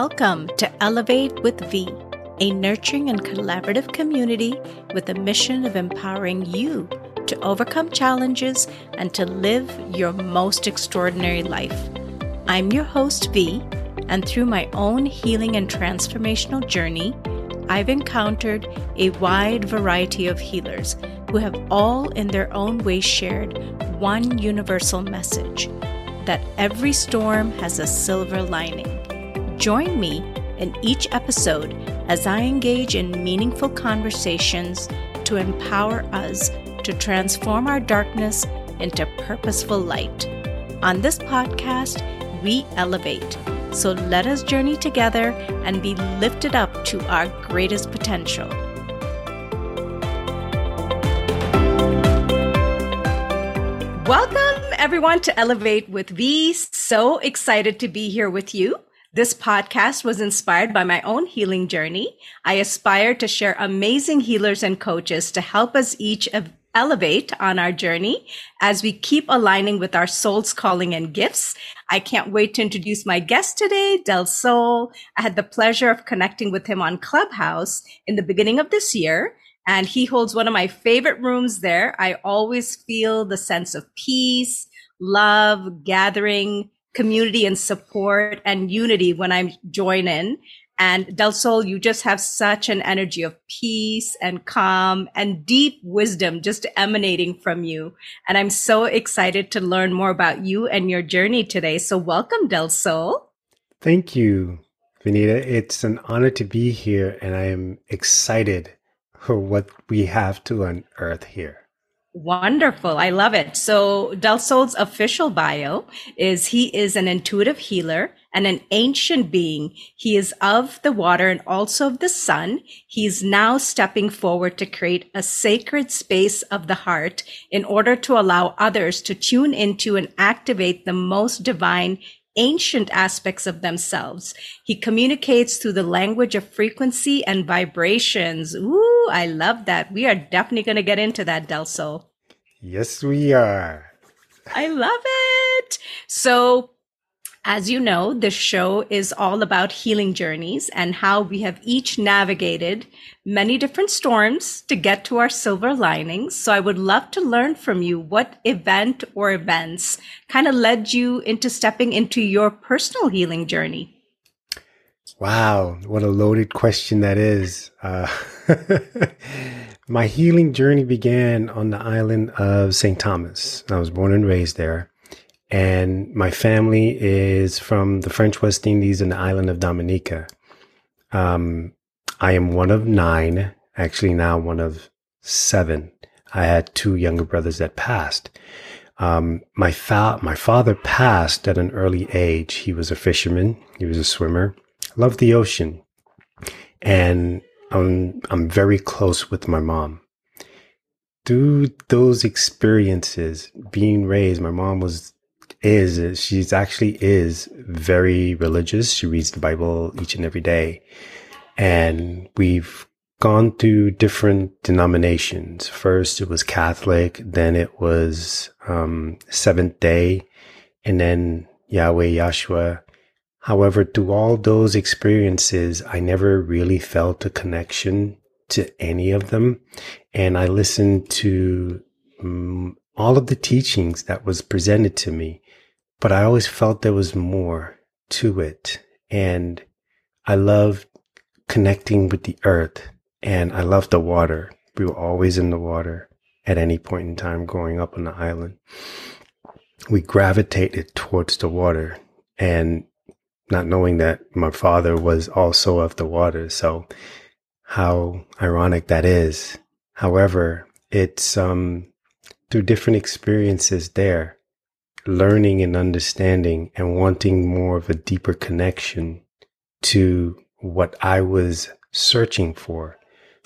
Welcome to Elevate with V, a nurturing and collaborative community with a mission of empowering you to overcome challenges and to live your most extraordinary life. I'm your host, V, and through my own healing and transformational journey, I've encountered a wide variety of healers who have all in their own way shared one universal message that every storm has a silver lining. Join me in each episode as I engage in meaningful conversations to empower us to transform our darkness into purposeful light. On this podcast, we elevate. So let us journey together and be lifted up to our greatest potential. Welcome, everyone, to Elevate with V. So excited to be here with you. This podcast was inspired by my own healing journey. I aspire to share amazing healers and coaches to help us each elevate on our journey as we keep aligning with our soul's calling and gifts. I can't wait to introduce my guest today, Del Sol. I had the pleasure of connecting with him on Clubhouse in the beginning of this year. And he holds one of my favorite rooms there. I always feel the sense of peace, love, gathering, community and support and unity when I join in. And Del Sol, you just have such an energy of peace and calm and deep wisdom just emanating from you. And I'm so excited to learn more about you and your journey today. So welcome, Del Sol. Thank you, Vineeta. It's an honor to be here and I am excited for what we have to unearth here. Wonderful. I love it. So Del Sol's official bio is he is an intuitive healer and an ancient being. He is of the water and also of the sun. He's now stepping forward to create a sacred space of the heart in order to allow others to tune into and activate the most divine ancient aspects of themselves. He communicates through the language of frequency and vibrations. Ooh, I love that. We are definitely going to get into that, Del Sol. Yes, we are. I love it. So, as you know, this show is all about healing journeys and how we have each navigated many different storms to get to our silver linings. So I would love to learn from you what event or events kind of led you into stepping into your personal healing journey. Wow, what a loaded question that is. Uh, my healing journey began on the island of St. Thomas. I was born and raised there and my family is from the French West Indies and the island of Dominica. Um, I am one of nine, actually now one of seven. I had two younger brothers that passed. Um, my fa- my father passed at an early age. He was a fisherman. He was a swimmer. Loved the ocean, and I'm I'm very close with my mom. Through those experiences, being raised, my mom was is she's actually is very religious. She reads the Bible each and every day. And we've gone through different denominations. First it was Catholic, then it was um, Seventh Day, and then Yahweh Yahshua. However, through all those experiences, I never really felt a connection to any of them. And I listened to um, all of the teachings that was presented to me but I always felt there was more to it. And I loved connecting with the earth and I loved the water. We were always in the water at any point in time growing up on the island. We gravitated towards the water and not knowing that my father was also of the water. So how ironic that is. However, it's, um, through different experiences there learning and understanding and wanting more of a deeper connection to what I was searching for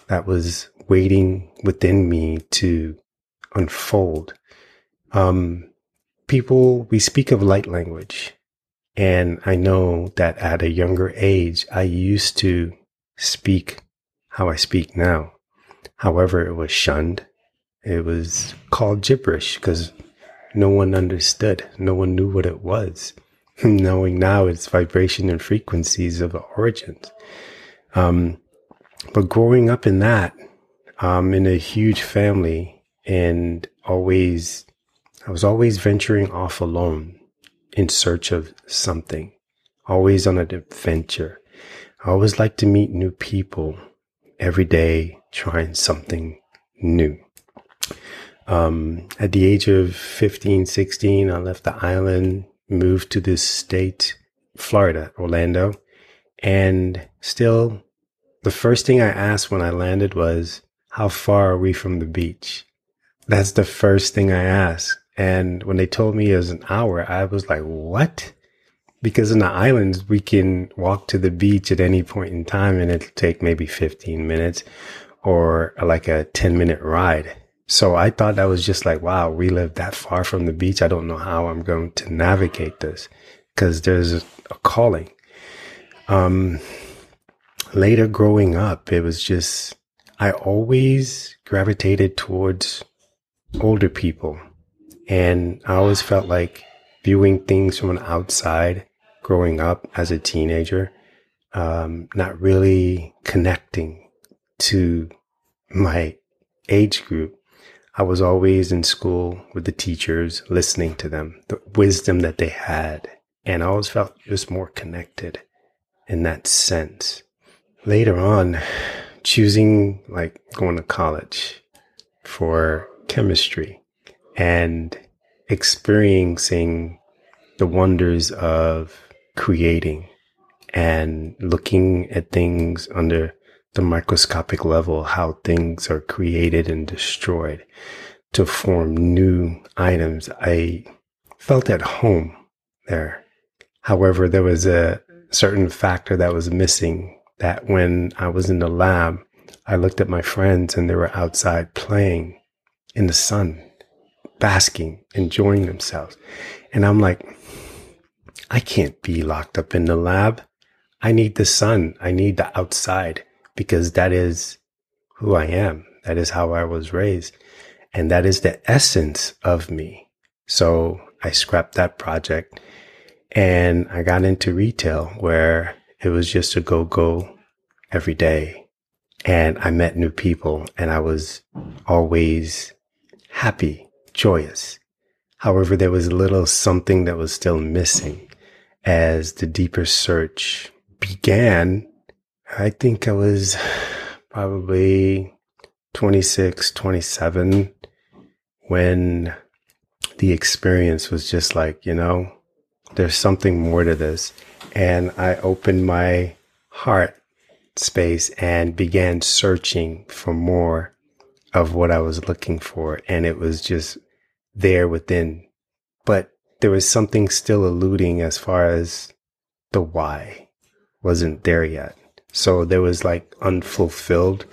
that was waiting within me to unfold. Um, people, we speak of light language. And I know that at a younger age, I used to speak how I speak now. However, it was shunned. It was called gibberish because no one understood. No one knew what it was. knowing now its vibration and frequencies of the origins. Um, but growing up in that, um, in a huge family and always, I was always venturing off alone in search of something, always on an adventure. I always like to meet new people every day, trying something new. Um, at the age of 15, 16, I left the island, moved to this state, Florida, Orlando, and still the first thing I asked when I landed was, how far are we from the beach? That's the first thing I asked. And when they told me it was an hour, I was like, what? Because in the islands, we can walk to the beach at any point in time and it'll take maybe 15 minutes or like a 10 minute ride. So I thought that was just like, wow, we live that far from the beach. I don't know how I'm going to navigate this because there's a calling. Um, later growing up, it was just, I always gravitated towards older people. And I always felt like viewing things from an outside growing up as a teenager, um, not really connecting to my age group. I was always in school with the teachers, listening to them, the wisdom that they had. And I always felt just more connected in that sense later on, choosing like going to college for chemistry and experiencing the wonders of creating and looking at things under the microscopic level, how things are created and destroyed to form new items. I felt at home there. However, there was a certain factor that was missing that when I was in the lab, I looked at my friends and they were outside playing in the sun, basking, enjoying themselves. And I'm like, I can't be locked up in the lab. I need the sun. I need the outside because that is who I am. That is how I was raised. And that is the essence of me. So I scrapped that project and I got into retail where it was just a go go every day. And I met new people and I was always happy, joyous. However, there was a little something that was still missing as the deeper search began. I think I was probably 26, 27 when the experience was just like, you know, there's something more to this. And I opened my heart space and began searching for more of what I was looking for. And it was just there within. But there was something still eluding as far as the why wasn't there yet. So there was like unfulfilled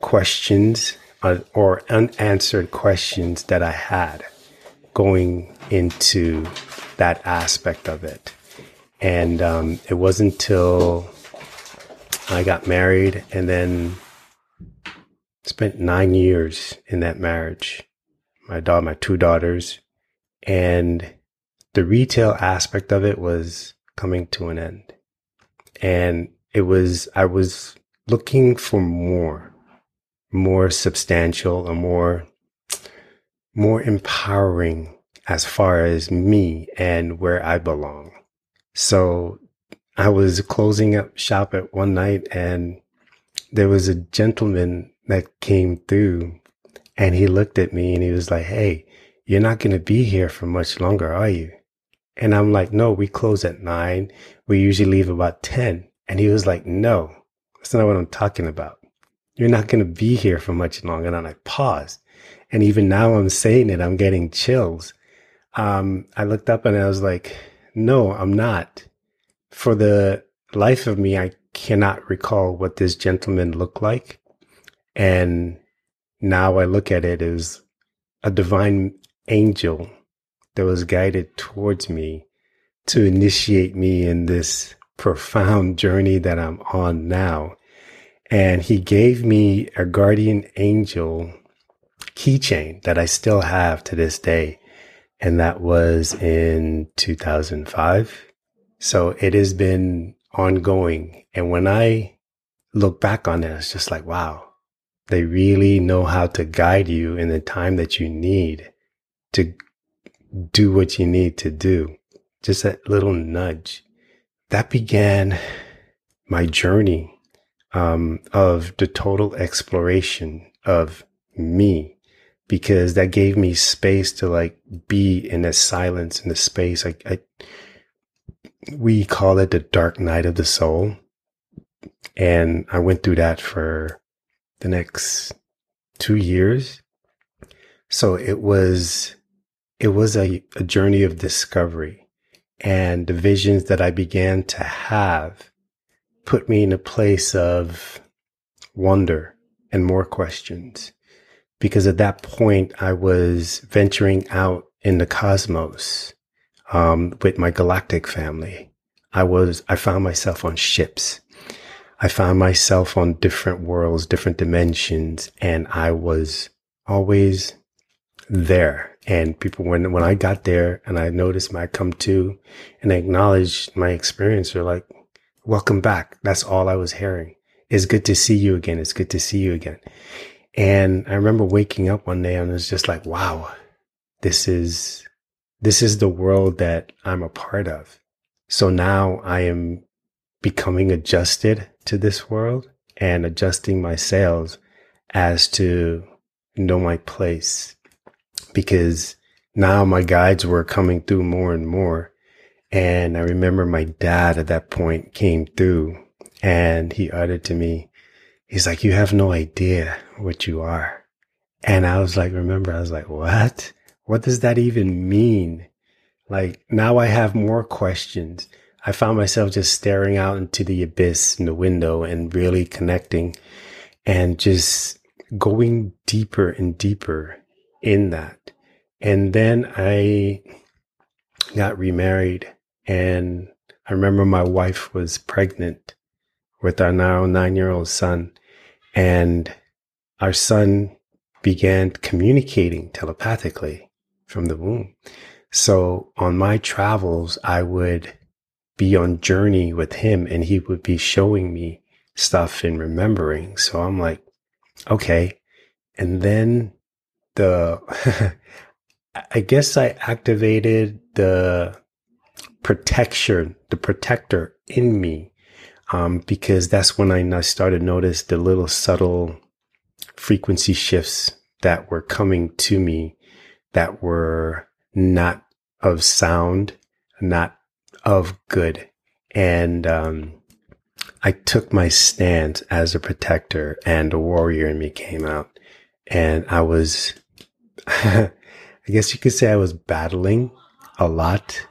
questions uh, or unanswered questions that I had going into that aspect of it. And um, it wasn't until I got married and then spent nine years in that marriage. My daughter, my two daughters, and the retail aspect of it was coming to an end. And it was, I was looking for more, more substantial and more, more empowering as far as me and where I belong. So I was closing up shop at one night and there was a gentleman that came through and he looked at me and he was like, Hey, you're not going to be here for much longer, are you? And I'm like, no, we close at nine. We usually leave about 10. And he was like, no, that's not what I'm talking about. You're not going to be here for much longer. And I paused. And even now I'm saying it, I'm getting chills. Um, I looked up and I was like, no, I'm not for the life of me, I cannot recall what this gentleman looked like. And now I look at it as a divine angel that was guided towards me to initiate me in this profound journey that I'm on now. And he gave me a guardian angel keychain that I still have to this day. and that was in 2005. So it has been ongoing. And when I look back on it, it's just like, wow, they really know how to guide you in the time that you need to do what you need to do. Just that little nudge. That began my journey um, of the total exploration of me because that gave me space to like be in the silence in the space. I, I we call it the dark night of the soul. And I went through that for the next two years. So it was, it was a, a journey of discovery and the visions that I began to have put me in a place of wonder and more questions. Because at that point, I was venturing out in the cosmos um, with my galactic family. I was, I found myself on ships. I found myself on different worlds, different dimensions, and I was always there. And people, when, when I got there and I noticed my come to and I acknowledged my experience, they're like, welcome back. That's all I was hearing. It's good to see you again. It's good to see you again. And I remember waking up one day and it was just like, wow, this is, this is the world that I'm a part of. So now I am becoming adjusted to this world and adjusting my sails as to know my place because now my guides were coming through more and more. And I remember my dad at that point came through and he uttered to me, he's like, you have no idea what you are. And I was like, remember, I was like, what? What does that even mean? Like now I have more questions. I found myself just staring out into the abyss in the window and really connecting and just going deeper and deeper in that. And then I got remarried and I remember my wife was pregnant with our now nine year old son and our son began communicating telepathically from the womb. So on my travels, I would be on journey with him and he would be showing me stuff and remembering. So I'm like, okay. And then the, I guess I activated the protection, the protector in me. Um, because that's when I started to notice the little subtle frequency shifts that were coming to me that were not of sound, not of good. And, um, I took my stand as a protector and a warrior in me came out and I was, I guess you could say I was battling a lot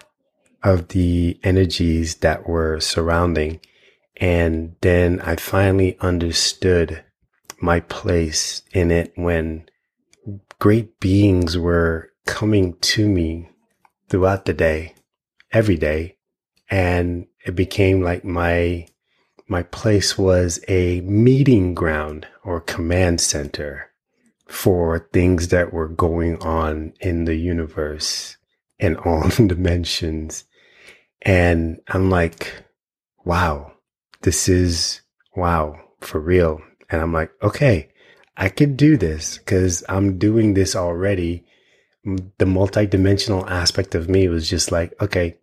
of the energies that were surrounding. And then I finally understood my place in it when great beings were coming to me throughout the day, every day. And it became like my, my place was a meeting ground or command center for things that were going on in the universe and all dimensions. And I'm like, wow, this is wow for real. And I'm like, okay, I could do this because I'm doing this already the multi-dimensional aspect of me was just like, okay,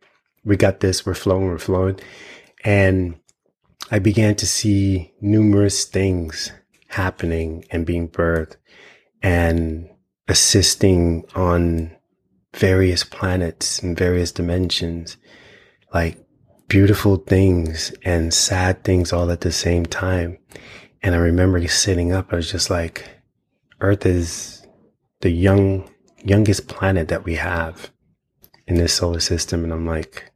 we got this. We're flowing. We're flowing. And I began to see numerous things happening and being birthed and assisting on various planets and various dimensions, like beautiful things and sad things all at the same time. And I remember sitting up, I was just like, Earth is the young youngest planet that we have in this solar system. And I'm like,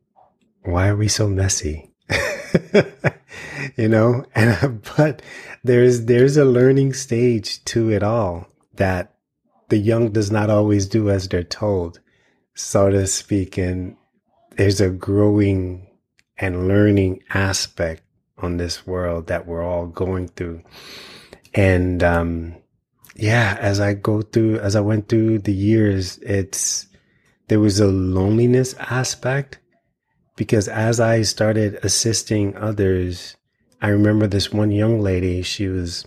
why are we so messy? you know, and, but there's, there's a learning stage to it all that the young does not always do as they're told, so to speak. And there's a growing and learning aspect on this world that we're all going through. And, um, yeah, as I go through, as I went through the years, it's there was a loneliness aspect because as I started assisting others, I remember this one young lady, she was,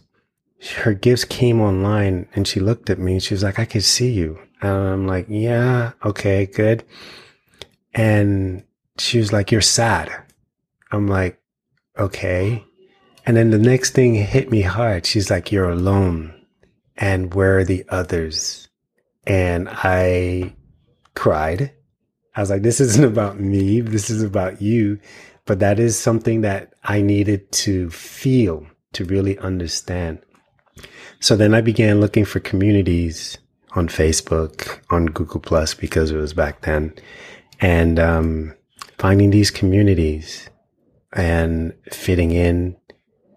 her gifts came online and she looked at me and she was like, I can see you. And I'm like, yeah, okay, good. And she was like, you're sad. I'm like, okay. And then the next thing hit me hard. She's like, you're alone. And where are the others? And I cried. I was like, this isn't about me. This is about you. But that is something that I needed to feel to really understand. So then I began looking for communities on Facebook, on Google Plus, because it was back then, and um, finding these communities and fitting in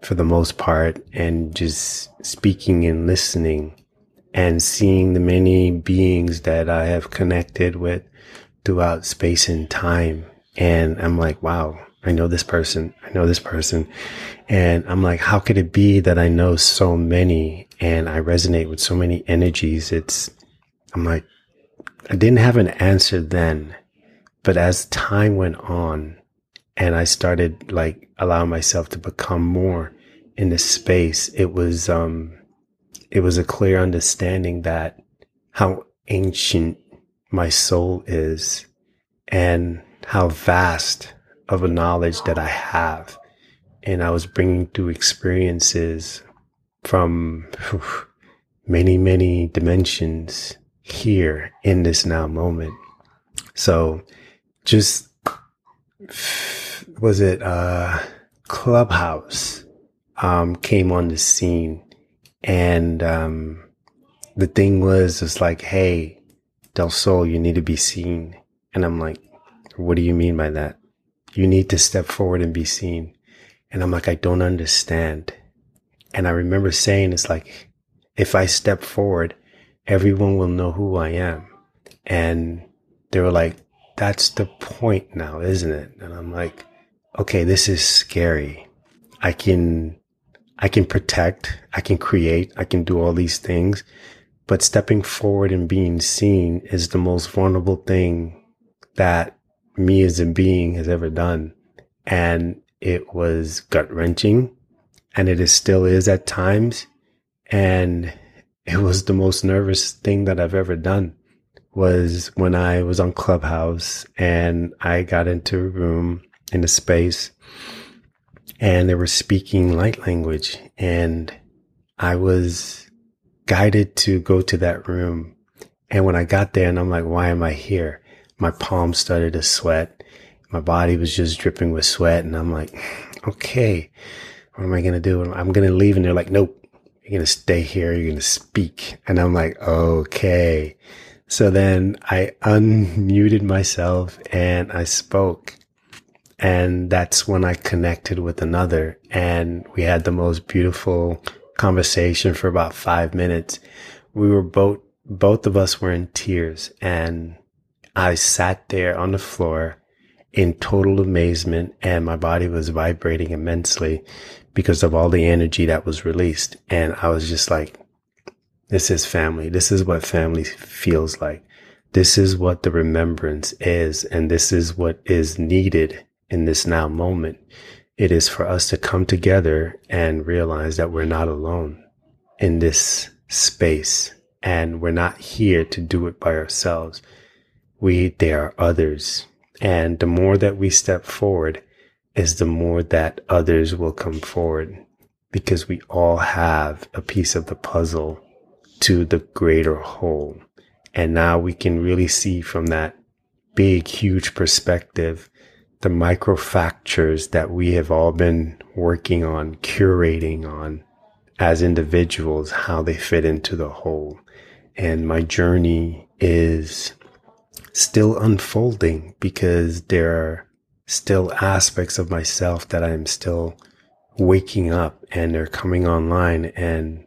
for the most part, and just speaking and listening and seeing the many beings that I have connected with throughout space and time. And I'm like, wow, I know this person. I know this person. And I'm like, how could it be that I know so many and I resonate with so many energies? It's, I'm like, I didn't have an answer then, but as time went on and I started like allowing myself to become more in this space, it was, um, it was a clear understanding that how ancient my soul is and how vast of a knowledge that I have. And I was bringing through experiences from many, many dimensions here in this now moment. So just was it, uh, Clubhouse, um, came on the scene and, um, the thing was, it's like, Hey, Del Sol, you need to be seen. And I'm like, what do you mean by that? You need to step forward and be seen. And I'm like, I don't understand. And I remember saying, it's like, if I step forward, everyone will know who I am. And they were like, that's the point now, isn't it? And I'm like, okay, this is scary. I can, I can protect, I can create, I can do all these things, but stepping forward and being seen is the most vulnerable thing that me as a being has ever done. And it was gut wrenching and it is still is at times. And it was the most nervous thing that I've ever done was when I was on Clubhouse and I got into a room in a space and they were speaking light language and I was guided to go to that room. And when I got there and I'm like, why am I here? My palms started to sweat. My body was just dripping with sweat. And I'm like, okay, what am I going to do? I'm going to leave. And they're like, nope, you're going to stay here. You're going to speak. And I'm like, okay. So then I unmuted myself and I spoke. And that's when I connected with another and we had the most beautiful conversation for about five minutes. We were both, both of us were in tears and I sat there on the floor in total amazement and my body was vibrating immensely because of all the energy that was released. And I was just like, this is family. This is what family feels like. This is what the remembrance is. And this is what is needed in this now moment. It is for us to come together and realize that we're not alone in this space and we're not here to do it by ourselves. We, there are others. And the more that we step forward is the more that others will come forward because we all have a piece of the puzzle to the greater whole. And now we can really see from that big, huge perspective the microfactures that we have all been working on, curating on as individuals, how they fit into the whole. And my journey is still unfolding because there are still aspects of myself that I'm still waking up and they're coming online and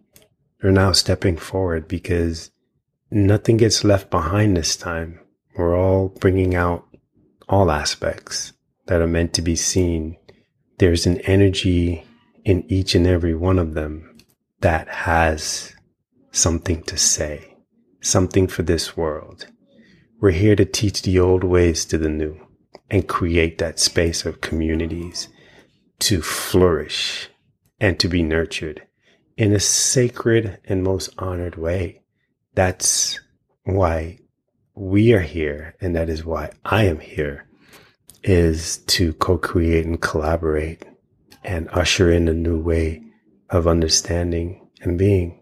they're now stepping forward because nothing gets left behind this time. We're all bringing out all aspects that are meant to be seen, there's an energy in each and every one of them that has something to say, something for this world. We're here to teach the old ways to the new and create that space of communities to flourish and to be nurtured in a sacred and most honored way. That's why we are here. And that is why I am here is to co-create and collaborate and usher in a new way of understanding and being.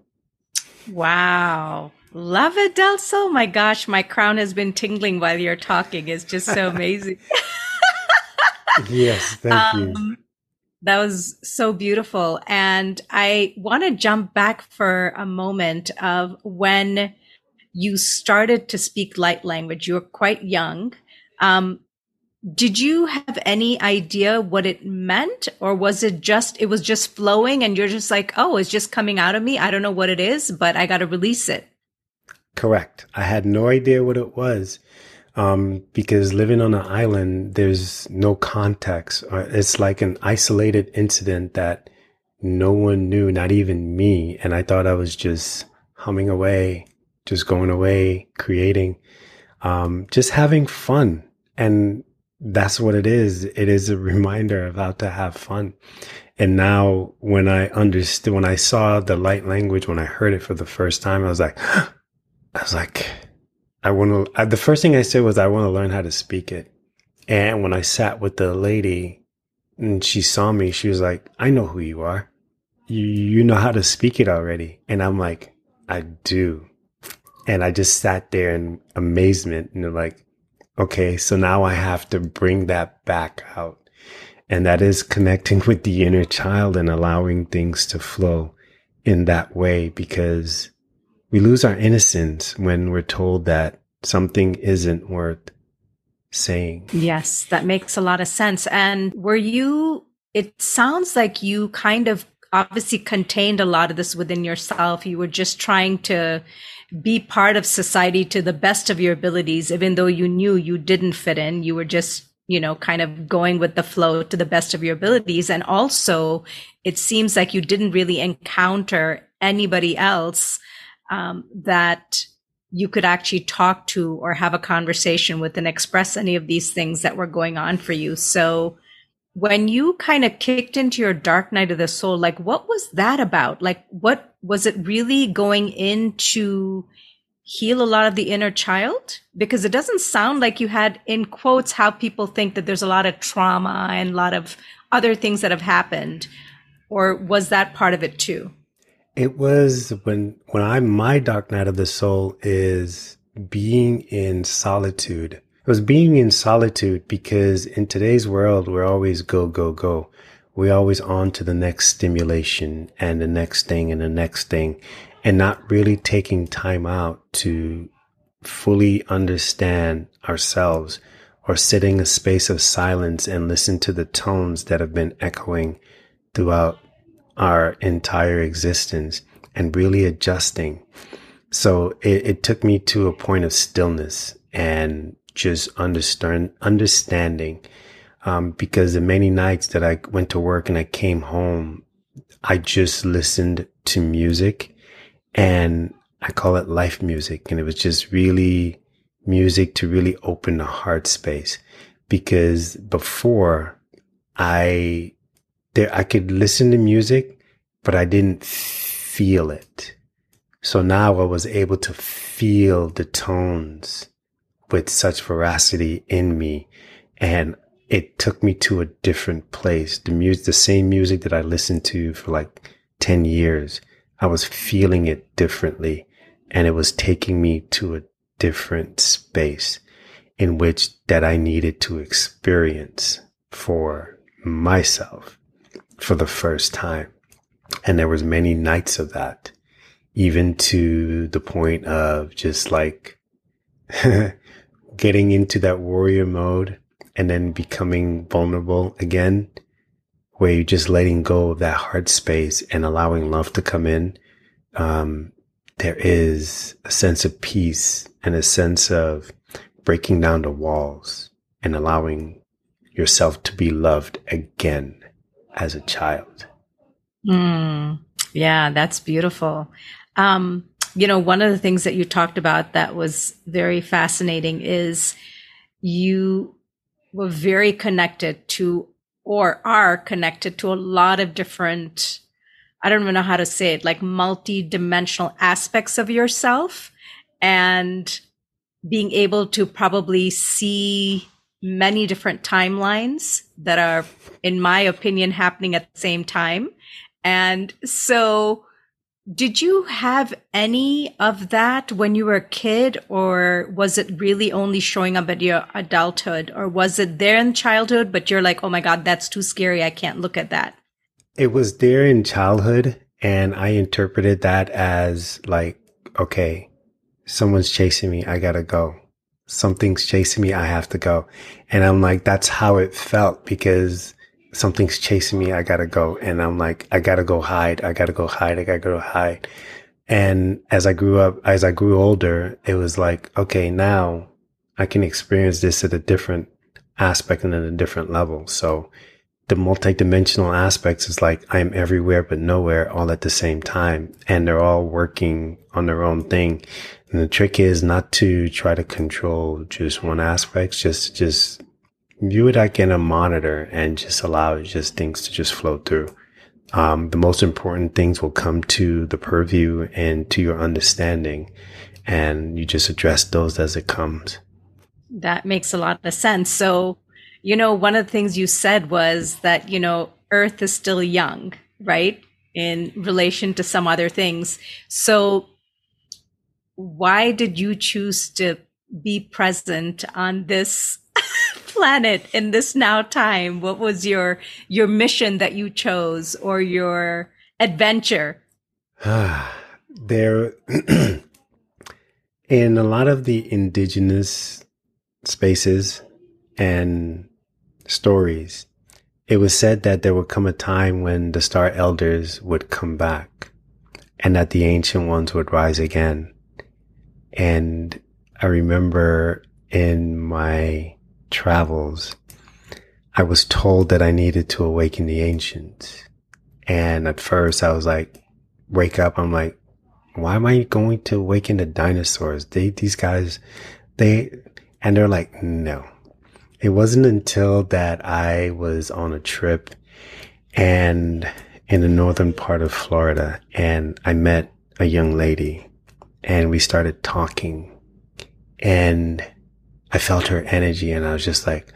Wow. Love it, Del Sol. My gosh, my crown has been tingling while you're talking. It's just so amazing. yes, thank um, you. That was so beautiful. And I want to jump back for a moment of when you started to speak light language. You were quite young. Um, did you have any idea what it meant or was it just it was just flowing and you're just like oh it's just coming out of me i don't know what it is but i got to release it correct i had no idea what it was um, because living on an island there's no context uh, it's like an isolated incident that no one knew not even me and i thought i was just humming away just going away creating um, just having fun and that's what it is. It is a reminder of how to have fun. And now when I understood, when I saw the light language, when I heard it for the first time, I was like, I was like, I want to, the first thing I said was, I want to learn how to speak it. And when I sat with the lady and she saw me, she was like, I know who you are. You, you know how to speak it already. And I'm like, I do. And I just sat there in amazement and like, Okay, so now I have to bring that back out. And that is connecting with the inner child and allowing things to flow in that way because we lose our innocence when we're told that something isn't worth saying. Yes, that makes a lot of sense. And were you, it sounds like you kind of obviously contained a lot of this within yourself. You were just trying to be part of society to the best of your abilities, even though you knew you didn't fit in. You were just, you know, kind of going with the flow to the best of your abilities. And also, it seems like you didn't really encounter anybody else um, that you could actually talk to or have a conversation with and express any of these things that were going on for you. So, when you kind of kicked into your dark night of the soul, like what was that about? Like, what was it really going into heal a lot of the inner child? Because it doesn't sound like you had, in quotes, how people think that there's a lot of trauma and a lot of other things that have happened. Or was that part of it too? It was when, when I, my dark night of the soul is being in solitude it was being in solitude because in today's world, we're always go, go, go. We're always on to the next stimulation and the next thing and the next thing and not really taking time out to fully understand ourselves or sitting a space of silence and listen to the tones that have been echoing throughout our entire existence and really adjusting. So it, it took me to a point of stillness and just understand understanding um, because the many nights that I went to work and I came home, I just listened to music and I call it life music. And it was just really music to really open the heart space because before I, there, I could listen to music, but I didn't feel it. So now I was able to feel the tones with such veracity in me. And it took me to a different place. The music, the same music that I listened to for like 10 years, I was feeling it differently and it was taking me to a different space in which that I needed to experience for myself for the first time. And there was many nights of that, even to the point of just like getting into that warrior mode and then becoming vulnerable again, where you're just letting go of that heart space and allowing love to come in. Um, there is a sense of peace and a sense of breaking down the walls and allowing yourself to be loved again as a child. Mm, yeah, that's beautiful. Um, you know, one of the things that you talked about that was very fascinating is you were very connected to or are connected to a lot of different I don't even know how to say it, like multi-dimensional aspects of yourself and being able to probably see many different timelines that are, in my opinion, happening at the same time. And so did you have any of that when you were a kid, or was it really only showing up at your adulthood, or was it there in childhood, but you're like, oh my God, that's too scary. I can't look at that? It was there in childhood, and I interpreted that as like, okay, someone's chasing me. I gotta go. Something's chasing me. I have to go. And I'm like, that's how it felt because something's chasing me. I gotta go. And I'm like, I gotta go hide. I gotta go hide. I gotta go hide. And as I grew up, as I grew older, it was like, okay, now I can experience this at a different aspect and at a different level. So the multidimensional aspects is like I'm everywhere but nowhere all at the same time. And they're all working on their own thing. And the trick is not to try to control just one aspect, just, just view it like in a monitor and just allow just things to just flow through. Um, the most important things will come to the purview and to your understanding, and you just address those as it comes. That makes a lot of sense. So, you know, one of the things you said was that, you know, Earth is still young, right? In relation to some other things. So, why did you choose to be present on this planet in this now time? What was your your mission that you chose or your adventure? there in a lot of the indigenous spaces and stories, it was said that there would come a time when the star elders would come back and that the ancient ones would rise again. And I remember in my travels, I was told that I needed to awaken the ancients. And at first I was like, wake up. I'm like, why am I going to awaken the dinosaurs? They, these guys, they, and they're like, no. It wasn't until that I was on a trip and in the northern part of Florida and I met a young lady and we started talking and I felt her energy and I was just like,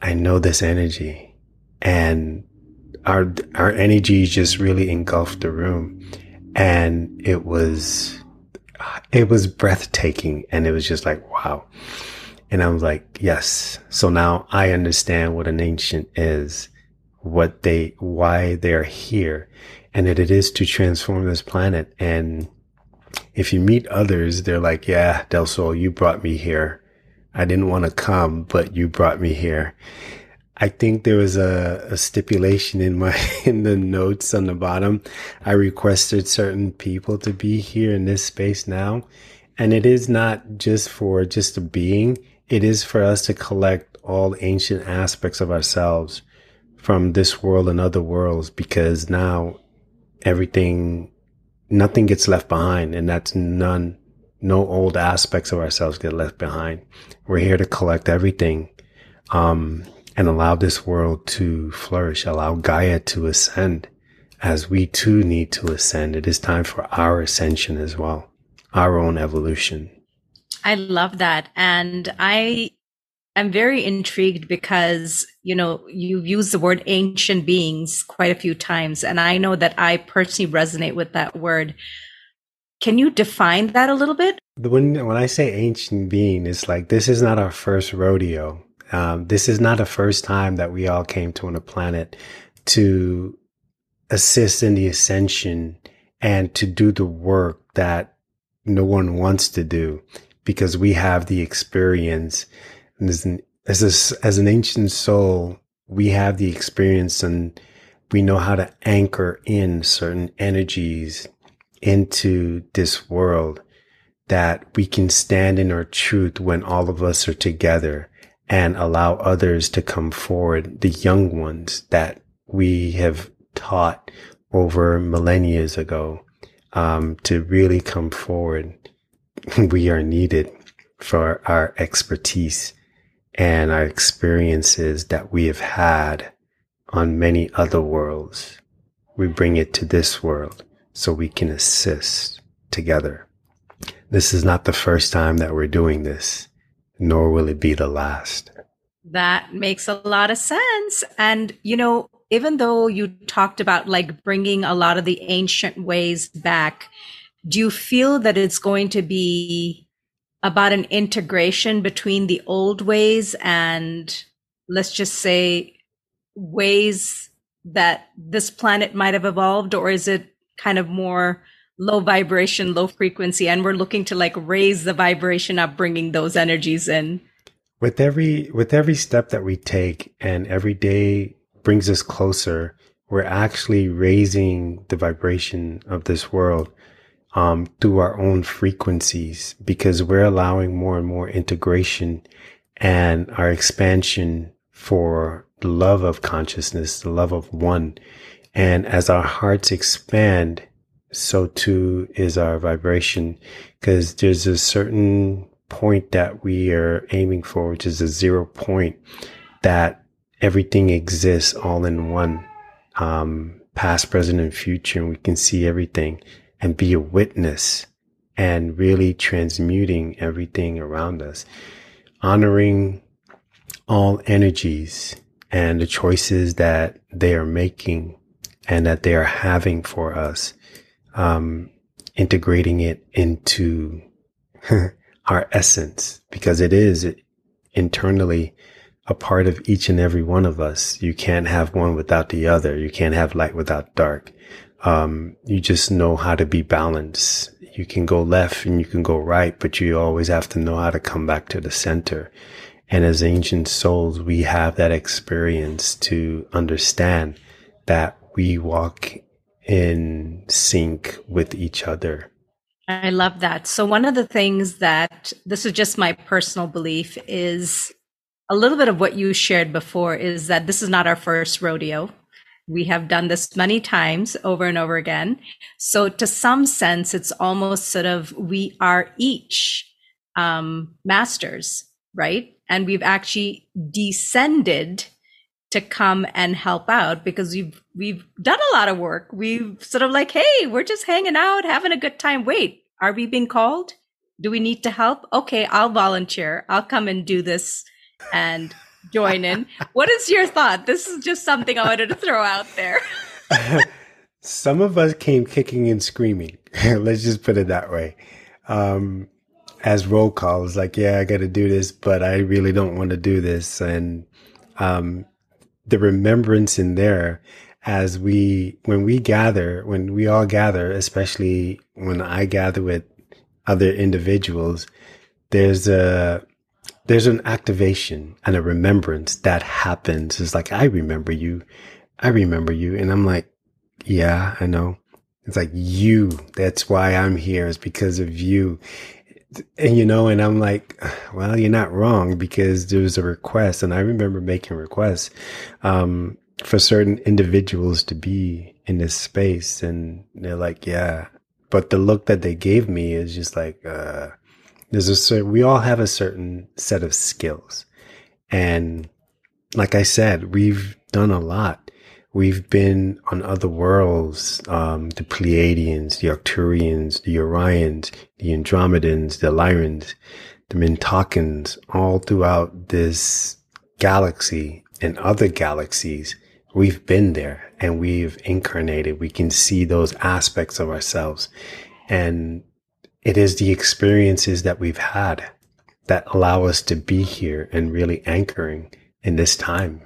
I know this energy and our, our energy just really engulfed the room and it was, it was breathtaking and it was just like, wow. And I was like, yes. So now I understand what an ancient is, what they, why they're here and that it is to transform this planet. And if you meet others, they're like, yeah, Del Sol, you brought me here. I didn't want to come, but you brought me here. I think there was a, a, stipulation in my in the notes on the bottom. I requested certain people to be here in this space now. And it is not just for just a being. It is for us to collect all ancient aspects of ourselves from this world and other worlds because now everything nothing gets left behind and that's none no old aspects of ourselves get left behind. We're here to collect everything, um, and allow this world to flourish, allow Gaia to ascend as we too need to ascend. It is time for our ascension as well, our own evolution. I love that. And I am very intrigued because, you know, you've used the word ancient beings quite a few times. And I know that I personally resonate with that word can you define that a little bit? When when I say ancient being, it's like this is not our first rodeo. Um, this is not the first time that we all came to on a planet to assist in the ascension and to do the work that no one wants to do because we have the experience. And as an, as, a, as an ancient soul, we have the experience and we know how to anchor in certain energies into this world that we can stand in our truth when all of us are together and allow others to come forward, the young ones that we have taught over millennia ago, um, to really come forward. we are needed for our expertise and our experiences that we have had on many other worlds. We bring it to this world so we can assist together. This is not the first time that we're doing this, nor will it be the last. That makes a lot of sense. And, you know, even though you talked about like bringing a lot of the ancient ways back, do you feel that it's going to be about an integration between the old ways and let's just say ways that this planet might have evolved or is it kind of more low vibration low frequency and we're looking to like raise the vibration up bringing those energies in? With every with every step that we take and every day brings us closer we're actually raising the vibration of this world um, through our own frequencies because we're allowing more and more integration and our expansion for the love of consciousness, the love of one. And as our hearts expand, so too is our vibration because there's a certain point that we are aiming for, which is a zero point that everything exists all in one, um, past, present, and future. And we can see everything and be a witness and really transmuting everything around us, honoring all energies and the choices that they are making and that they are having for us, um, integrating it into our essence because it is internally a part of each and every one of us. You can't have one without the other. You can't have light without dark um, you just know how to be balanced. You can go left and you can go right, but you always have to know how to come back to the center. And as ancient souls, we have that experience to understand that we walk in sync with each other. I love that. So, one of the things that this is just my personal belief is a little bit of what you shared before is that this is not our first rodeo we have done this many times over and over again. So to some sense, it's almost sort of we are each um, masters, right? And we've actually descended to come and help out because we've we've done a lot of work. We've sort of like, hey, we're just hanging out, having a good time. Wait, are we being called? Do we need to help? Okay, I'll volunteer. I'll come and do this and join in. What is your thought? This is just something I wanted to throw out there. Some of us came kicking and screaming. Let's just put it that way. Um, as roll calls, like, yeah, I got to do this, but I really don't want to do this. And um, the remembrance in there as we, when we gather, when we all gather, especially when I gather with other individuals, there's a, there's an activation and a remembrance that happens. It's like, I remember you. I remember you. And I'm like, yeah, I know. It's like you. That's why I'm here is because of you. And you know, and I'm like, well, you're not wrong because there was a request. And I remember making requests, um, for certain individuals to be in this space. And they're like, yeah. But the look that they gave me is just like, uh, there's a certain, we all have a certain set of skills. And like I said, we've done a lot. We've been on other worlds, um, the Pleiadians, the Arcturians, the Orions, the Andromedans, the Lyrans, the Mintakans, all throughout this galaxy and other galaxies. We've been there and we've incarnated. We can see those aspects of ourselves. And it is the experiences that we've had that allow us to be here and really anchoring in this time.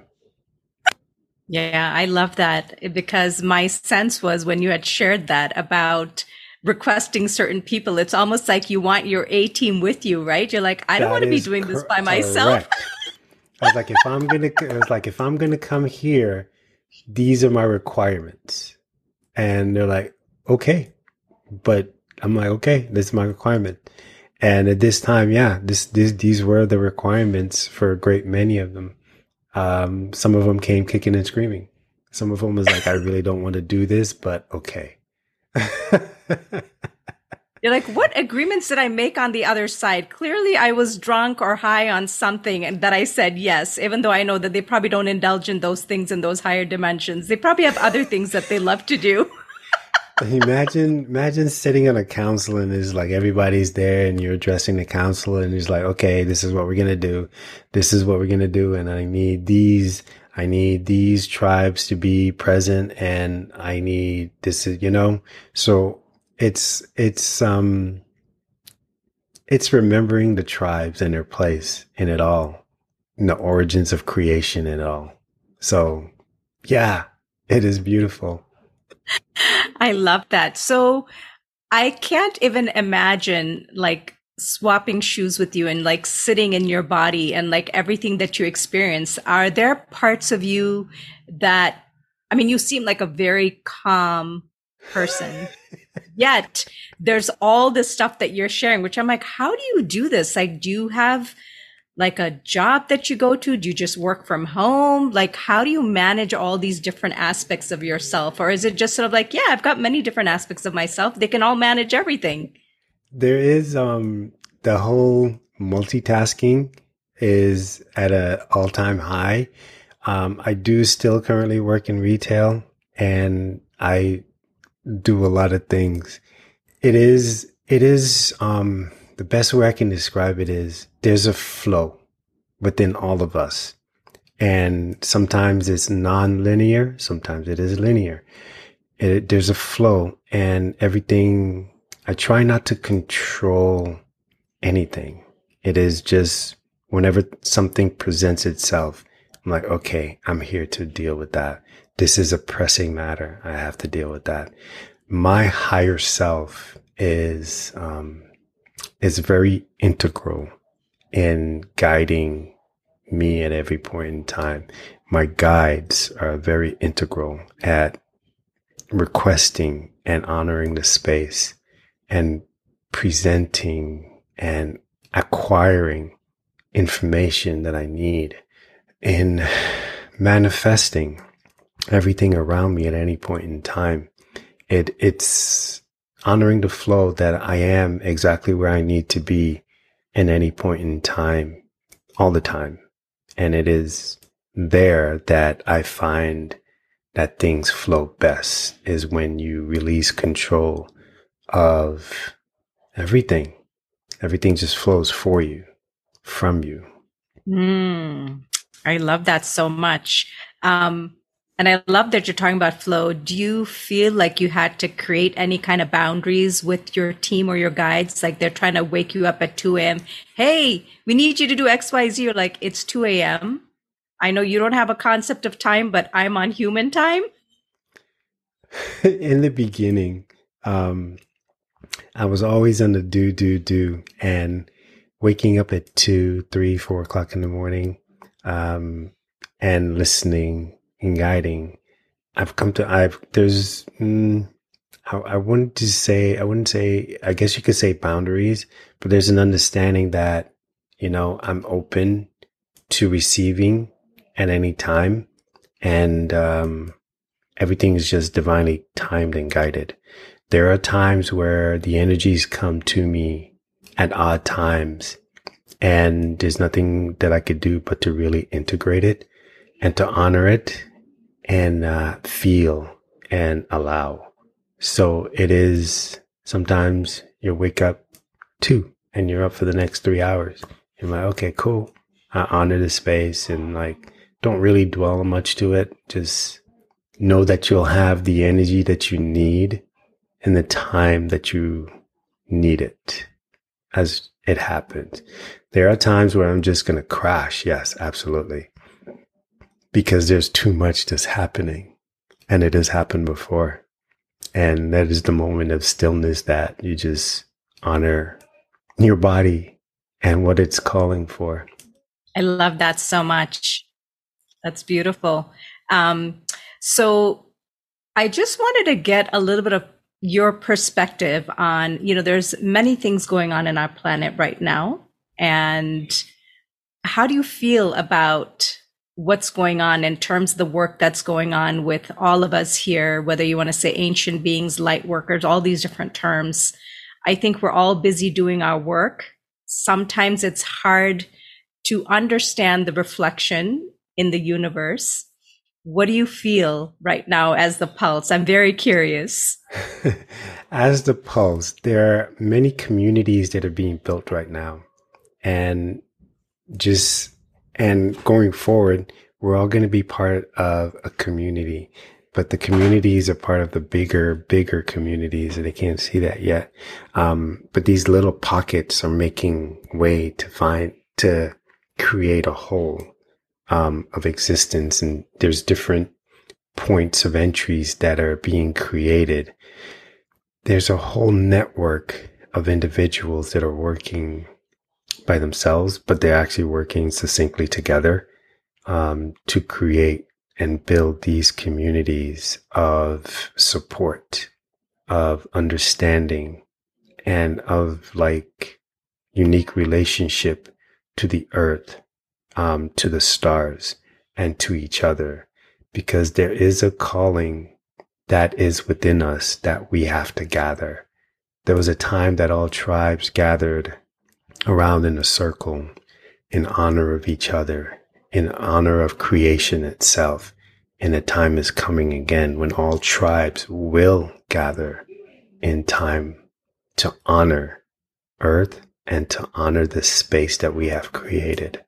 Yeah, I love that because my sense was when you had shared that about requesting certain people, it's almost like you want your A team with you, right? You're like, I don't want to be doing cor- this by myself. I was like, if I'm gonna, I was like, if I'm gonna come here, these are my requirements, and they're like, okay, but I'm like, okay, this is my requirement. And at this time, yeah, this, this, these were the requirements for a great many of them. Um, some of them came kicking and screaming. Some of them was like, I really don't want to do this, but okay. You're like, what agreements did I make on the other side? Clearly, I was drunk or high on something and that I said yes, even though I know that they probably don't indulge in those things in those higher dimensions. They probably have other things that they love to do. imagine, imagine sitting on a council and is like everybody's there and you're addressing the council and he's like, okay, this is what we're gonna do. This is what we're gonna do, and I need these. I need these tribes to be present, and I need this. You know, so it's it's um it's remembering the tribes and their place in it all, in the origins of creation and all. So, yeah, it is beautiful. I love that. So, I can't even imagine like swapping shoes with you and like sitting in your body and like everything that you experience. Are there parts of you that, I mean, you seem like a very calm person. Yet there's all this stuff that you're sharing, which I'm like, how do you do this? Like, do you have like a job that you go to? Do you just work from home? Like, how do you manage all these different aspects of yourself? Or is it just sort of like, yeah, I've got many different aspects of myself. They can all manage everything. There is, um, the whole multitasking is at an all time high. Um, I do still currently work in retail and I do a lot of things. It is, it is, um, the best way I can describe it is there's a flow within all of us. And sometimes it's non-linear. Sometimes it is linear. It, there's a flow and everything. I try not to control anything. It is just whenever something presents itself, I'm like, okay, I'm here to deal with that this is a pressing matter. I have to deal with that. My higher self is, um, is very integral in guiding me at every point in time. My guides are very integral at requesting and honoring the space and presenting and acquiring information that I need in manifesting everything around me at any point in time. It, it's honoring the flow that I am exactly where I need to be in any point in time, all the time. And it is there that I find that things flow best is when you release control of everything. Everything just flows for you, from you. Mm, I love that so much. Um, and I love that you're talking about flow. Do you feel like you had to create any kind of boundaries with your team or your guides? Like they're trying to wake you up at 2 a.m. Hey, we need you to do X, Y, Z. You're like, it's 2 a.m. I know you don't have a concept of time, but I'm on human time. In the beginning, um, I was always on the do, do, do. And waking up at two, three, four o'clock in the morning, um, and listening in guiding, I've come to, I've, there's, mm, I, I wouldn't say, I wouldn't say, I guess you could say boundaries, but there's an understanding that, you know, I'm open to receiving at any time. And, um, everything is just divinely timed and guided. There are times where the energies come to me at odd times and there's nothing that I could do but to really integrate it and to honor it and uh, feel and allow. So it is sometimes you wake up two and you're up for the next three hours. You're like, okay, cool. I honor the space and like don't really dwell much to it. Just know that you'll have the energy that you need and the time that you need it as it happens. There are times where I'm just going to crash. Yes, absolutely because there's too much that's happening and it has happened before. And that is the moment of stillness that you just honor your body and what it's calling for. I love that so much. That's beautiful. Um, so I just wanted to get a little bit of your perspective on, you know, there's many things going on in our planet right now. And how do you feel about what's going on in terms of the work that's going on with all of us here, whether you want to say ancient beings, light workers, all these different terms. I think we're all busy doing our work. Sometimes it's hard to understand the reflection in the universe. What do you feel right now as the pulse? I'm very curious. as the pulse, there are many communities that are being built right now. And just and going forward, we're all going to be part of a community, but the communities are part of the bigger, bigger communities and they can't see that yet. Um, but these little pockets are making way to find, to create a whole, um, of existence. And there's different points of entries that are being created. There's a whole network of individuals that are working by themselves, but they're actually working succinctly together um, to create and build these communities of support, of understanding, and of like unique relationship to the earth, um, to the stars, and to each other, because there is a calling that is within us that we have to gather. There was a time that all tribes gathered around in a circle in honor of each other, in honor of creation itself. And a time is coming again when all tribes will gather in time to honor earth and to honor the space that we have created.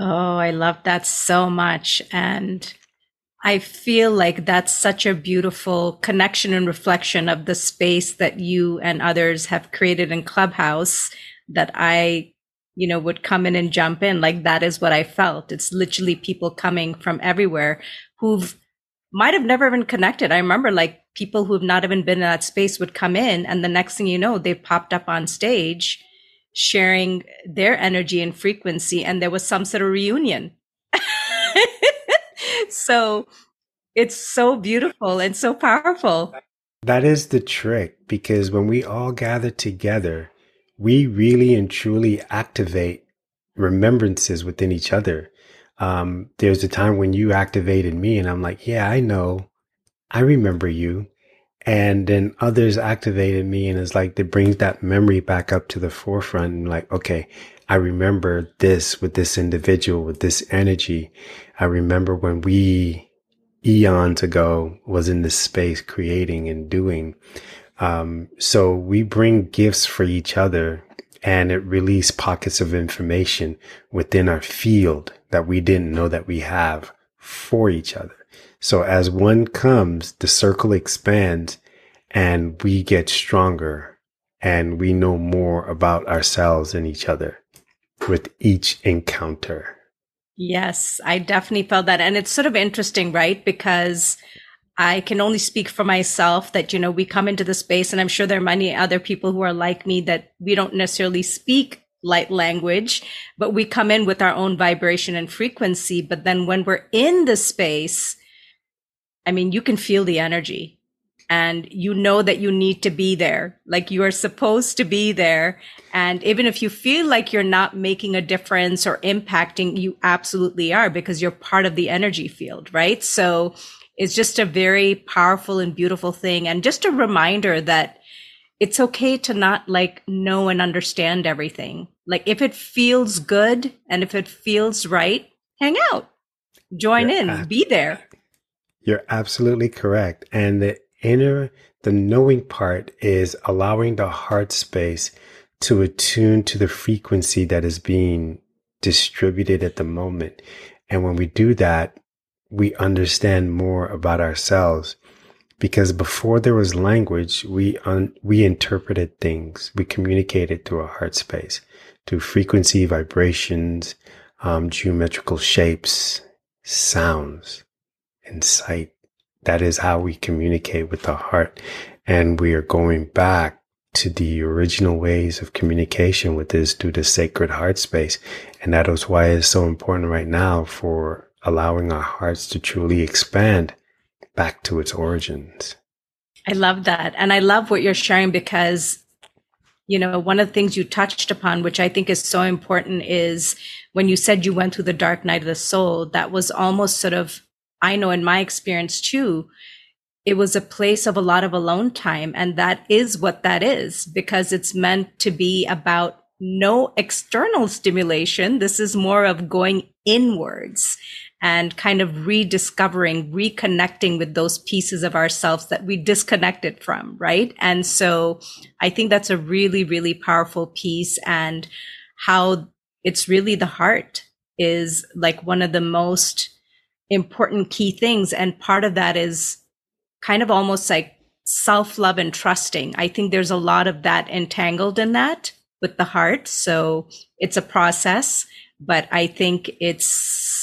Oh, I love that so much. And I feel like that's such a beautiful connection and reflection of the space that you and others have created in Clubhouse that I, you know, would come in and jump in. Like that is what I felt. It's literally people coming from everywhere who've might have never even connected. I remember like people who've not even been in that space would come in and the next thing you know, they popped up on stage sharing their energy and frequency and there was some sort of reunion. so it's so beautiful and so powerful. That is the trick because when we all gather together, we really and truly activate remembrances within each other. Um, there's a time when you activated me and I'm like, yeah, I know. I remember you. And then others activated me and it's like, it brings that memory back up to the forefront and like, okay, I remember this with this individual, with this energy. I remember when we eons ago was in this space creating and doing. Um, so we bring gifts for each other and it released pockets of information within our field that we didn't know that we have for each other. So as one comes, the circle expands and we get stronger and we know more about ourselves and each other with each encounter. Yes, I definitely felt that. And it's sort of interesting, right? Because I can only speak for myself that, you know, we come into the space and I'm sure there are many other people who are like me that we don't necessarily speak light language, but we come in with our own vibration and frequency. But then when we're in the space, I mean, you can feel the energy and you know that you need to be there. Like you are supposed to be there. And even if you feel like you're not making a difference or impacting, you absolutely are because you're part of the energy field, right? So is just a very powerful and beautiful thing. And just a reminder that it's okay to not like know and understand everything. Like if it feels good and if it feels right, hang out, join You're in, ab- be there. You're absolutely correct. And the inner, the knowing part is allowing the heart space to attune to the frequency that is being distributed at the moment. And when we do that, we understand more about ourselves because before there was language, we un- we interpreted things. We communicated through our heart space, through frequency, vibrations, um, geometrical shapes, sounds, and sight. That is how we communicate with the heart, and we are going back to the original ways of communication with this through the sacred heart space, and that is why it's so important right now for allowing our hearts to truly expand back to its origins. I love that. And I love what you're sharing because, you know, one of the things you touched upon, which I think is so important, is when you said you went through the dark night of the soul, that was almost sort of, I know in my experience too, it was a place of a lot of alone time. And that is what that is because it's meant to be about no external stimulation. This is more of going inwards and kind of rediscovering, reconnecting with those pieces of ourselves that we disconnected from, right? And so I think that's a really, really powerful piece and how it's really the heart is like one of the most important key things. And part of that is kind of almost like self love and trusting. I think there's a lot of that entangled in that with the heart. So it's a process, but I think it's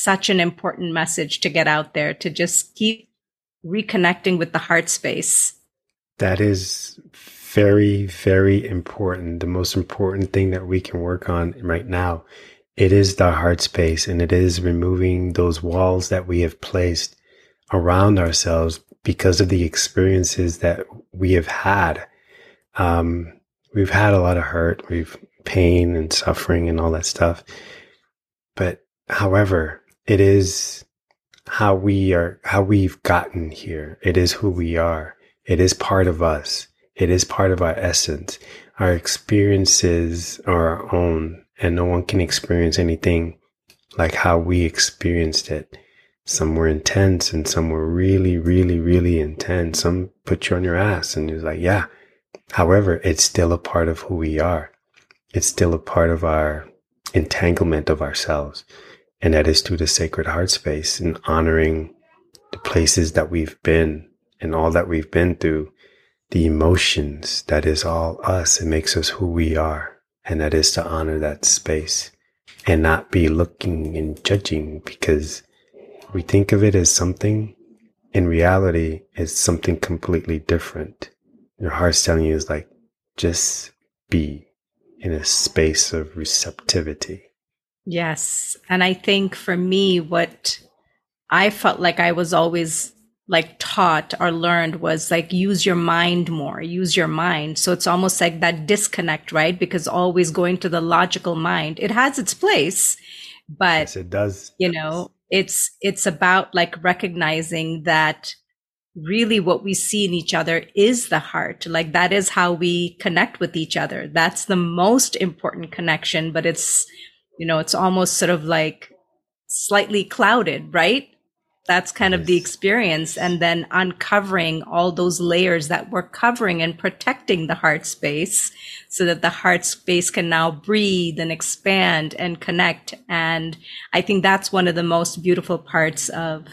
such an important message to get out there to just keep reconnecting with the heart space. That is very, very important. The most important thing that we can work on right now. It is the heart space and it is removing those walls that we have placed around ourselves because of the experiences that we have had. Um, we've had a lot of hurt, we've pain and suffering and all that stuff. But however, it is how we are, how we've gotten here. It is who we are. It is part of us. It is part of our essence. Our experiences are our own and no one can experience anything like how we experienced it. Some were intense and some were really, really, really intense. Some put you on your ass and you're like, yeah. However, it's still a part of who we are. It's still a part of our entanglement of ourselves. And that is through the sacred heart space and honoring the places that we've been and all that we've been through, the emotions that is all us. It makes us who we are. And that is to honor that space and not be looking and judging because we think of it as something. In reality, it's something completely different. Your heart's telling you is like, just be in a space of receptivity. Yes. And I think for me, what I felt like I was always like taught or learned was like use your mind more, use your mind. So it's almost like that disconnect, right? Because always going to the logical mind, it has its place, but yes, it does. You know, it's it's about like recognizing that really what we see in each other is the heart. Like that is how we connect with each other. That's the most important connection, but it's, you know, it's almost sort of like slightly clouded, right? That's kind of the experience. And then uncovering all those layers that we're covering and protecting the heart space so that the heart space can now breathe and expand and connect. And I think that's one of the most beautiful parts of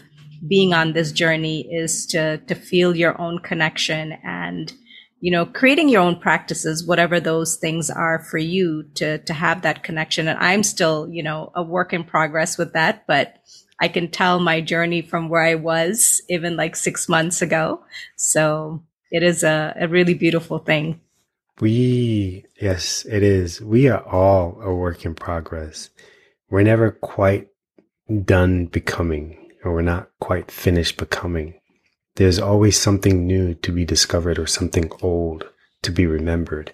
being on this journey is to to feel your own connection and you know creating your own practices whatever those things are for you to to have that connection. And i'm still you know a work in progress with that but i can tell my journey from where i was even like 6 months ago. So it is a, a really beautiful thing. We yes it is. We are all a work in progress. We're never quite done becoming or we're not quite finished becoming. There's always something new to be discovered or something old to be remembered.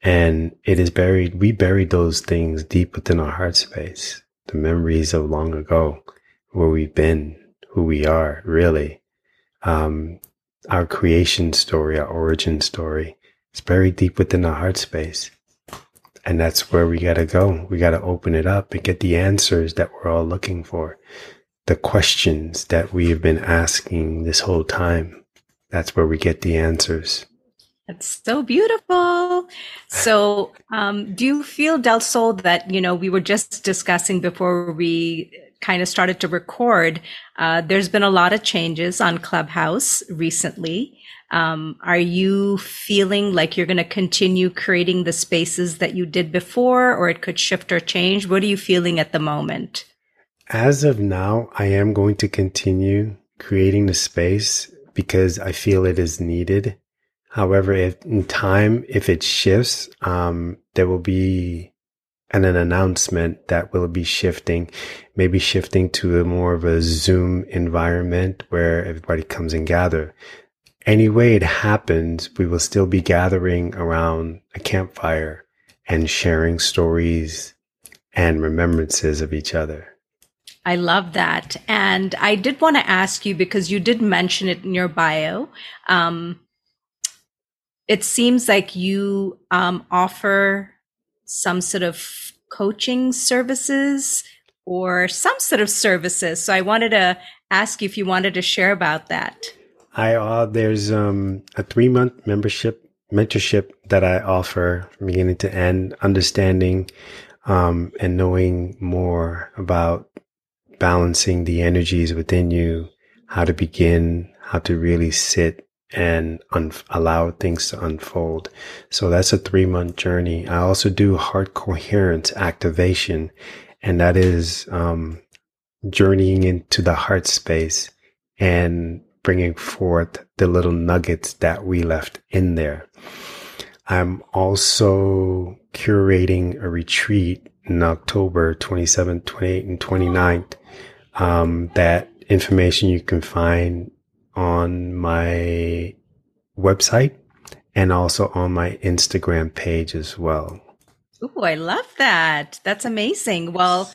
And it is buried, we buried those things deep within our heart space, the memories of long ago, where we've been, who we are, really. Um, our creation story, our origin story, it's buried deep within our heart space. And that's where we got to go. We got to open it up and get the answers that we're all looking for the questions that we have been asking this whole time. That's where we get the answers. That's so beautiful. So, um, do you feel, Del Sol, that, you know, we were just discussing before we kind of started to record, uh, there's been a lot of changes on Clubhouse recently. Um, are you feeling like you're going to continue creating the spaces that you did before, or it could shift or change? What are you feeling at the moment? As of now, I am going to continue creating the space because I feel it is needed. However, if in time, if it shifts, um, there will be an, an announcement that will be shifting, maybe shifting to a more of a Zoom environment where everybody comes and gather. any way it happens, we will still be gathering around a campfire and sharing stories and remembrances of each other. I love that. And I did want to ask you because you did mention it in your bio. Um, it seems like you um, offer some sort of coaching services or some sort of services. So I wanted to ask you if you wanted to share about that. I uh, there's um, a three month membership mentorship that I offer from beginning to end, understanding um, and knowing more about balancing the energies within you, how to begin, how to really sit and un- allow things to unfold. So that's a three month journey. I also do heart coherence activation, and that is um, journeying into the heart space and bringing forth the little nuggets that we left in there. I'm also curating a retreat in October 27th, 28th, and 29th. Um, that information you can find on my website and also on my Instagram page as well. Oh, I love that. That's amazing. Well,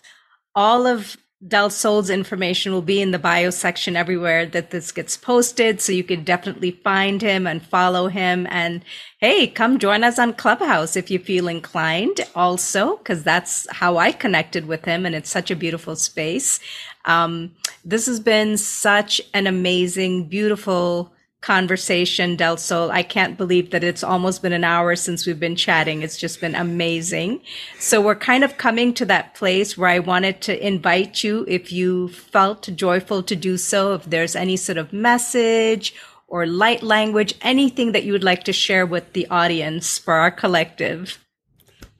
all of Del Sol's information will be in the bio section everywhere that this gets posted. So you can definitely find him and follow him. And hey, come join us on Clubhouse if you feel inclined also, because that's how I connected with him. And it's such a beautiful space. Um, this has been such an amazing, beautiful conversation, Del Sol. I can't believe that it's almost been an hour since we've been chatting. It's just been amazing. So we're kind of coming to that place where I wanted to invite you, if you felt joyful to do so, if there's any sort of message or light language, anything that you would like to share with the audience for our collective.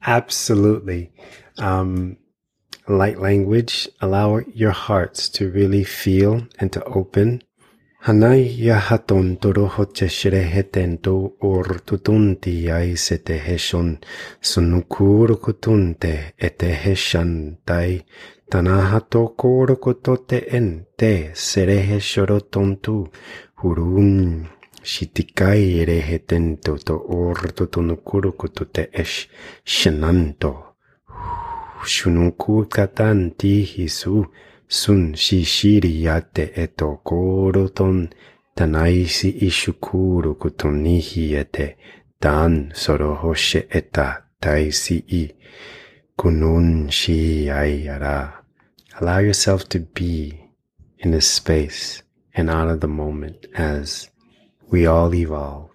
Absolutely. Um, light language, allow your hearts to really feel and to open Hanai yahaton toroho cheshreheten tu urtutunti yai se teheshon sunukurukutunte eteheshan tai tanahato korukutote en te sereheshoroton tu hurun shitikai reheten tu to urtutunukurukutote esh shenanto shunuku katan ti hisu sun shishiriate eto koroton tanaisi ishukuru kutonihiete tan sorohoshe eta taisi i kunun shi ayara. Allow yourself to be in this space and honor the moment as we all evolve,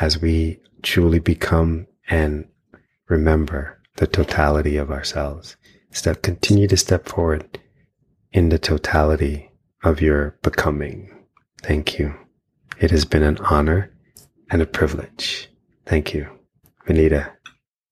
as we truly become and remember the totality of ourselves. Step, continue to step forward in the totality of your becoming. Thank you. It has been an honor and a privilege. Thank you, Vineeta.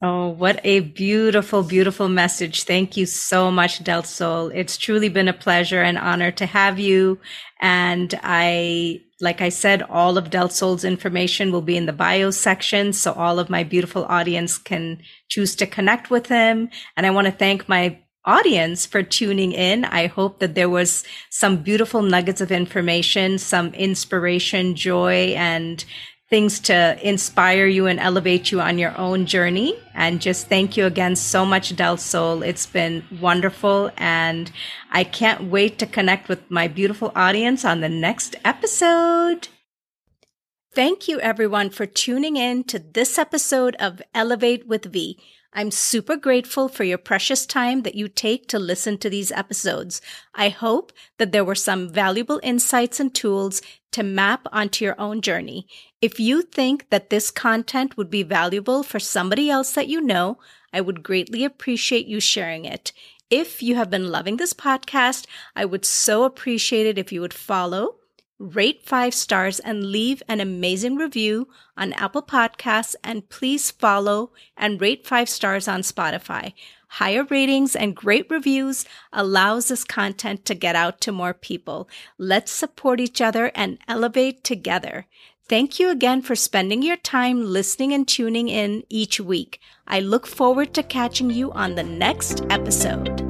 Oh, what a beautiful, beautiful message. Thank you so much, Del Sol. It's truly been a pleasure and honor to have you. And I, like I said, all of Del Sol's information will be in the bio section. So all of my beautiful audience can choose to connect with him. And I want to thank my audience for tuning in. I hope that there was some beautiful nuggets of information, some inspiration, joy, and things to inspire you and elevate you on your own journey. And just thank you again so much, Del Sol. It's been wonderful. And I can't wait to connect with my beautiful audience on the next episode. Thank you, everyone, for tuning in to this episode of Elevate with V. I'm super grateful for your precious time that you take to listen to these episodes. I hope that there were some valuable insights and tools to map onto your own journey. If you think that this content would be valuable for somebody else that you know, I would greatly appreciate you sharing it. If you have been loving this podcast, I would so appreciate it if you would follow, rate five stars, and leave an amazing review on Apple Podcasts. And please follow and rate five stars on Spotify. Higher ratings and great reviews allows this content to get out to more people. Let's support each other and elevate together. Thank you again for spending your time listening and tuning in each week. I look forward to catching you on the next episode.